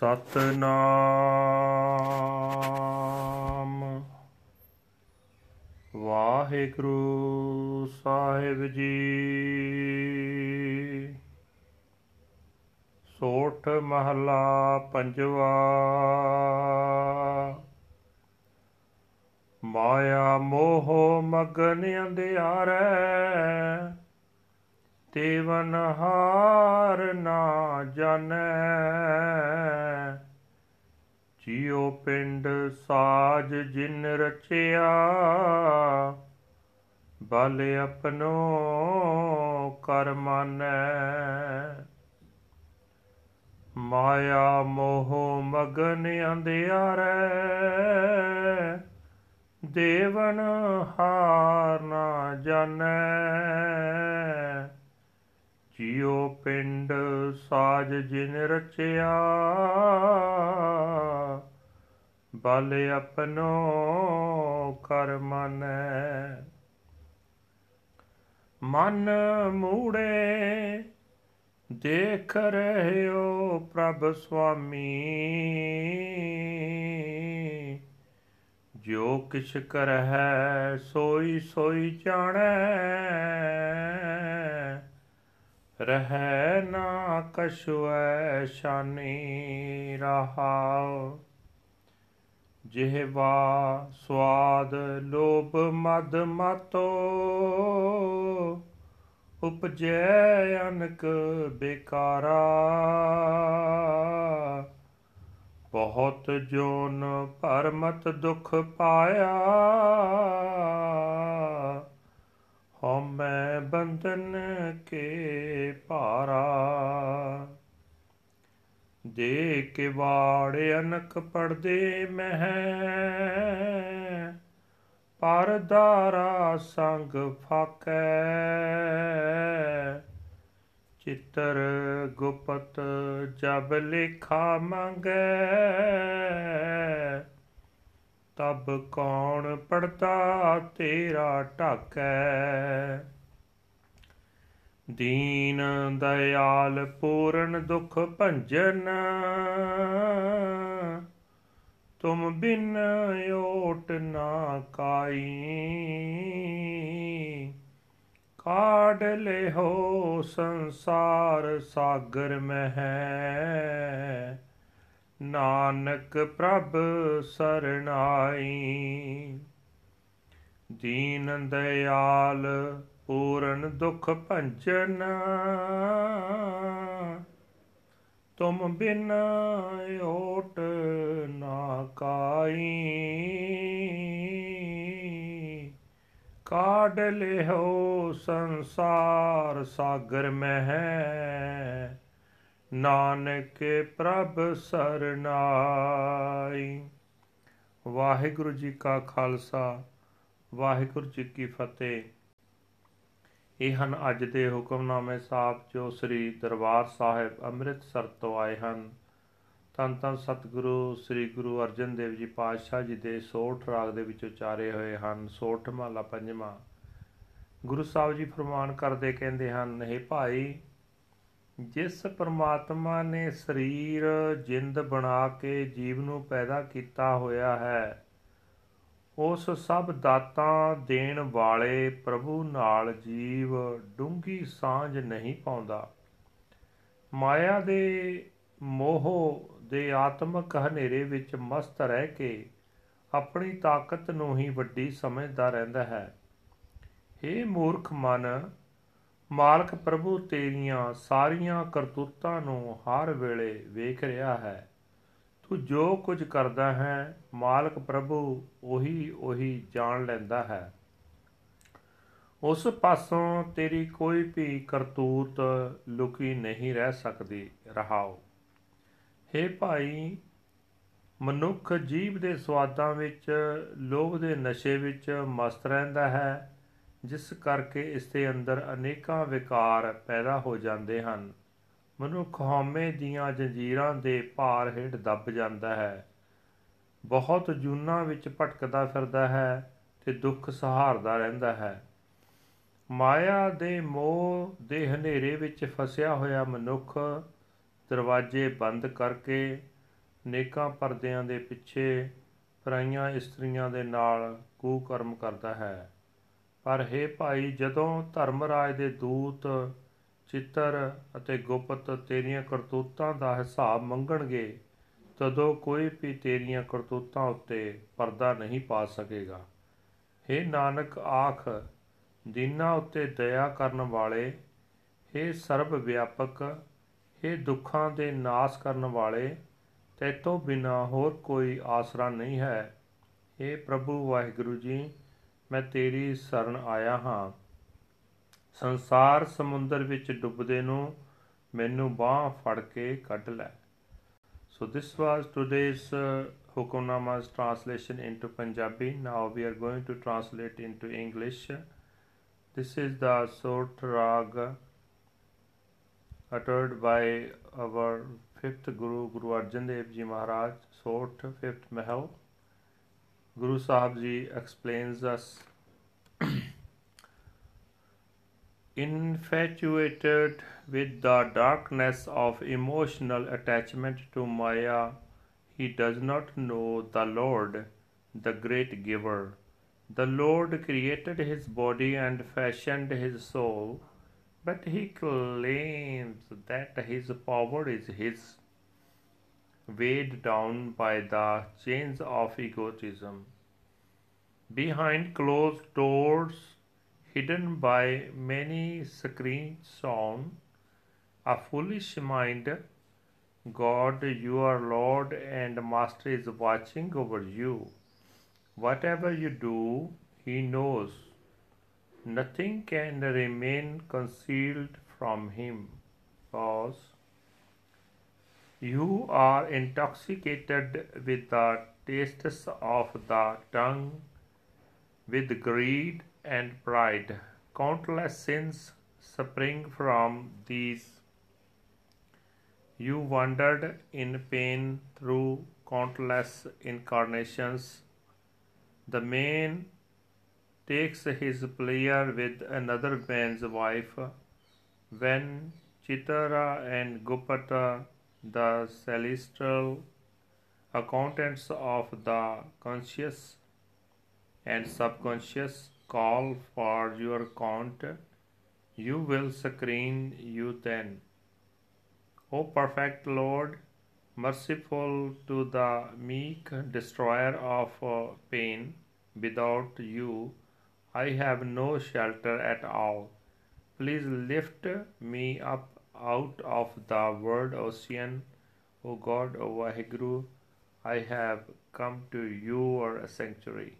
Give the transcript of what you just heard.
ਸਤਨਾਮ। ਵਾਹਿਗੁਰੂ ਸਾਹਿਬ ਜੀ। ਸੋਠ ਮਹਲਾ ਪੰਜਵਾ। ਮਾਇਆ ਮੋਹ ਮਗਨ ਅੰਧਿਆਰੈ, ਤੇਵਨ ਹਾਰ ਨਾ ਜਾਣੈ। ਜਿਉ ਪਿੰਡ ਸਾਜ ਜਿਨ ਰਚਿਆ, ਬਲ ਆਪਣੋ ਕਰ ਮਾਨੈ। ਮਾਇਆ ਮੋਹ ਮਗਨ ਅੰਧਿਆਰੈ, ਦੇਵਨ ਹਾਰ ਨਾ ਜਾਣੈ। ਜਿਉ ਪਿੰਡ ਸਾਜ ਜਿਨ ਰਚਿਆ ਬਲ ਆਪਣੋ ਕਰ ਮਾਨੈ। ਮਨ ਮੂੜੇ ਦੇਖ ਰਹਿਓ ਪ੍ਰਭ ਸੁਆਮੀ। ਜੋ ਕਿਛ ਕਰਹਿ ਸੋਈ ਸੋਈ ਜਾਣੈ। ਰਹਿ ਨਾ ਕਛੁਐ ਸ਼ਾਨੀ ਰਹਾਉ। ਜਿਹਵਾ ਸਵਾਦ ਲੋਭ ਮਦ ਮਤੋ, ਉਪਜੈ ਅਨਕ ਬੇਕਾਰਾ। ਬਹੁਤ ਜੋਨ ਭਰਮਤ ਦੁਖ ਪਾਇਆ, ਹਉਮੈ ਬੰਧਨ ਕੇ ਭਾਰਾ। ਦੇ ਕੇ ਵਾੜ ਅਨਕ ਪੜਦੇ ਮਹਿ ਪਰਦਾਰਾ ਸੰਗ ਫਾਕੈ। ਚਿੱਤਰ ਗੁਪਤ ਜਬ ਲੇਖਾ ਮੰਗੈ, ਤਬ ਕੌਣ ਪੜਤਾ ਤੇਰਾ ਢਾਕੈ। ਦੀਨ ਦਇਆਲ ਪੂਰਨ ਦੁਖ ਭੰਜਨ, ਤੁਮ ਬਿਨ ਓਟ ਨਾ ਕਾਈ। ਕਾਢ ਲਿਹੋ ਸੰਸਾਰ ਸਾਗਰ ਮਹਿ, ਨਾਨਕ ਪ੍ਰਭ ਸਰਣਾਈ। ਦੀਨ ਦਇਆਲ ਪੂਰਨ ਦੁਖ ਭੰਜਨ। ਤੁਮ ਬਿਨ ਓਟ ਨਾ ਕਾਈ। ਕਾਢ ਲਿਓ ਸੰਸਾਰ ਸਾਗਰ ਮਹਿ। ਨਾਨਕ ਪ੍ਰਭ ਸਰਨਾਈ। ਵਾਹਿਗੁਰੂ ਜੀ ਕਾ ਖਾਲਸਾ, ਵਾਹਿਗੁਰੂ ਜੀ ਕੀ ਫਤਿਹ। ਇਹ ਹਨ ਅੱਜ ਦੇ ਹੁਕਮਨਾਮੇ ਸਾਹਿਬ, ਜੋ ਸ੍ਰੀ ਦਰਬਾਰ ਸਾਹਿਬ ਅੰਮ੍ਰਿਤਸਰ ਤੋਂ ਆਏ ਹਨ। ਤਨ ਤਨ ਸਤਿਗੁਰੂ ਸ੍ਰੀ ਗੁਰੂ ਅਰਜਨ ਦੇਵ ਜੀ ਪਾਤਸ਼ਾਹ ਜੀ ਦੇ ਸੋਠ ਰਾਗ ਦੇ ਵਿੱਚ ਉਚਾਰੇ ਹੋਏ ਹਨ। ਸੋਠ ਮਹਲਾ ਪੰਜਵਾਂ। ਗੁਰੂ ਸਾਹਿਬ ਜੀ ਫਰਮਾਨ ਕਰਦੇ ਕਹਿੰਦੇ ਹਨ ਇਹ ਭਾਈ, ਜਿਸ ਪਰਮਾਤਮਾ ਨੇ ਸਰੀਰ ਜਿੰਦ ਬਣਾ ਕੇ ਜੀਵ ਨੂੰ ਪੈਦਾ ਕੀਤਾ ਹੋਇਆ ਹੈ ਉਸ ਸਭ ਦਾਤਾਂ ਦੇਣ ਵਾਲੇ ਪ੍ਰਭੂ ਨਾਲ ਜੀਵ ਡੂੰਗੀ ਸਾਂਝ ਨਹੀਂ ਪਾਉਂਦਾ। ਮਾਇਆ ਦੇ ਮੋਹ ਦੇ ਆਤਮਕ ਹਨੇਰੇ ਵਿੱਚ ਮਸਤ ਰਹਿ ਕੇ ਆਪਣੀ ਤਾਕਤ ਨੂੰ ਹੀ ਵੱਡੀ ਸਮਝਦਾ ਰਹਿੰਦਾ ਹੈ। हे ਮੂਰਖ ਮਨ, ਮਾਲਕ ਪ੍ਰਭੂ ਤੇਰੀਆਂ ਸਾਰੀਆਂ ਕਰਤੂਤਾਂ ਨੂੰ ਹਰ ਵੇਲੇ ਵੇਖ ਰਿਹਾ ਹੈ। ਤੂੰ ਜੋ ਕੁਝ ਕਰਦਾ ਹੈ, ਮਾਲਕ ਪ੍ਰਭੂ ਉਹੀ ਉਹੀ ਜਾਣ ਲੈਂਦਾ ਹੈ। ਉਸ ਪਾਸੋਂ ਤੇਰੀ ਕੋਈ ਵੀ ਕਰਤੂਤ ਲੁਕੀ ਨਹੀਂ ਰਹਿ ਸਕਦੀ। ਰਹਾਓ। ਹੇ ਭਾਈ, ਮਨੁੱਖ ਜੀਵ ਦੇ ਸਵਾਦਾਂ ਵਿੱਚ, ਲੋਭ ਦੇ ਨਸ਼ੇ ਵਿੱਚ ਮਸਤ ਰਹਿੰਦਾ ਹੈ, ਜਿਸ ਕਰਕੇ ਇਸ ਦੇ ਅੰਦਰ ਅਨੇਕਾਂ ਵਿਕਾਰ ਪੈਦਾ ਹੋ ਜਾਂਦੇ ਹਨ। ਮਨੁੱਖ ਹਉਮੈ ਦੀਆਂ ਜੰਜੀਰਾਂ ਦੇ ਭਾਰ ਹੇਠ ਦੱਬ ਜਾਂਦਾ ਹੈ। ਬਹੁਤ ਜੂਨਾਂ ਵਿੱਚ ਭਟਕਦਾ ਫਿਰਦਾ ਹੈ ਤੇ ਦੁੱਖ ਸਹਾਰਦਾ ਰਹਿੰਦਾ ਹੈ। ਮਾਇਆ ਦੇ ਮੋਹ ਦੇ ਹਨੇਰੇ ਵਿੱਚ ਫਸਿਆ ਹੋਇਆ ਮਨੁੱਖ ਦਰਵਾਜ਼ੇ ਬੰਦ ਕਰਕੇ ਨੇਕਾਂ ਪਰਦਿਆਂ ਦੇ ਪਿੱਛੇ ਪਰਾਈਆਂ ਇਸਤਰੀਆਂ ਦੇ ਨਾਲ ਕੁਕਰਮ ਕਰਦਾ ਹੈ। ਪਰ हे ਭਾਈ, ਜਦੋਂ ਧਰਮਰਾਜ ਦੇ ਦੂਤ, ਚਿੱਤਰ ਅਤੇ ਗੁਪਤ ਤੇਰੀਆਂ ਕਰਤੂਤਾਂ ਦਾ ਹਿਸਾਬ ਮੰਗਣਗੇ ਤਦੋਂ ਕੋਈ ਵੀ ਤੇਰੀਆਂ ਕਰਤੂਤਾਂ ਉੱਤੇ ਪਰਦਾ ਨਹੀਂ ਪਾ ਸਕੇਗਾ हे ਨਾਨਕ ਆਖ ਦੀਨਾਂ ਉੱਤੇ ਦਇਆ ਕਰਨ ਵਾਲੇ हे ਸਰਬ ਵਿਆਪਕ हे ਦੁੱਖਾਂ ਦੇ ਨਾਸ ਕਰਨ ਵਾਲੇ ਤੇਤੋਂ ਬਿਨਾ ਹੋਰ ਕੋਈ ਆਸਰਾ ਨਹੀਂ ਹੈ हे ਪ੍ਰਭੂ ਵਾਹਿਗੁਰੂ ਜੀ ਮੈਂ ਤੇਰੀ ਸ਼ਰਨ ਆਇਆ ਹਾਂ ਸੰਸਾਰ ਸਮੁੰਦਰ ਵਿੱਚ ਡੁੱਬਦੇ ਨੂੰ ਮੈਨੂੰ ਬਾਹ ਫੜ ਕੇ ਕੱਢ ਲੈ ਸੋ this was today's uh, translation into Punjabi. Now we are going to translate into English. This is the Sort Rag uttered by our fifth Guru, Guru Arjan Dev Ji Maharaj, Sort fifth Mahal. Guru Sahib Ji explains us infatuated with the darkness of emotional attachment to Maya, he does not know the Lord, the great giver. The Lord created his body and fashioned his soul, but he claims that his power is his, weighed down by the chains of egotism. Behind closed doors, hidden by many screens on, a foolish mind, God, your Lord and Master, is watching over you. Whatever you do, He knows. Nothing can remain concealed from Him. Pause. You are intoxicated with the tastes of the tongue, with greed and pride. Countless sins spring from these. You wandered in pain through countless incarnations. The man takes his pleasure with another man's wife. When Chitara and Gupata, the celestial accountants of the conscious and subconscious, call for your count, you will screen you then. O perfect Lord, merciful to the meek destroyer of uh, pain, without you I have no shelter at all. Please lift me up out of the world ocean, O God, O Vaheguru. I have come to your sanctuary.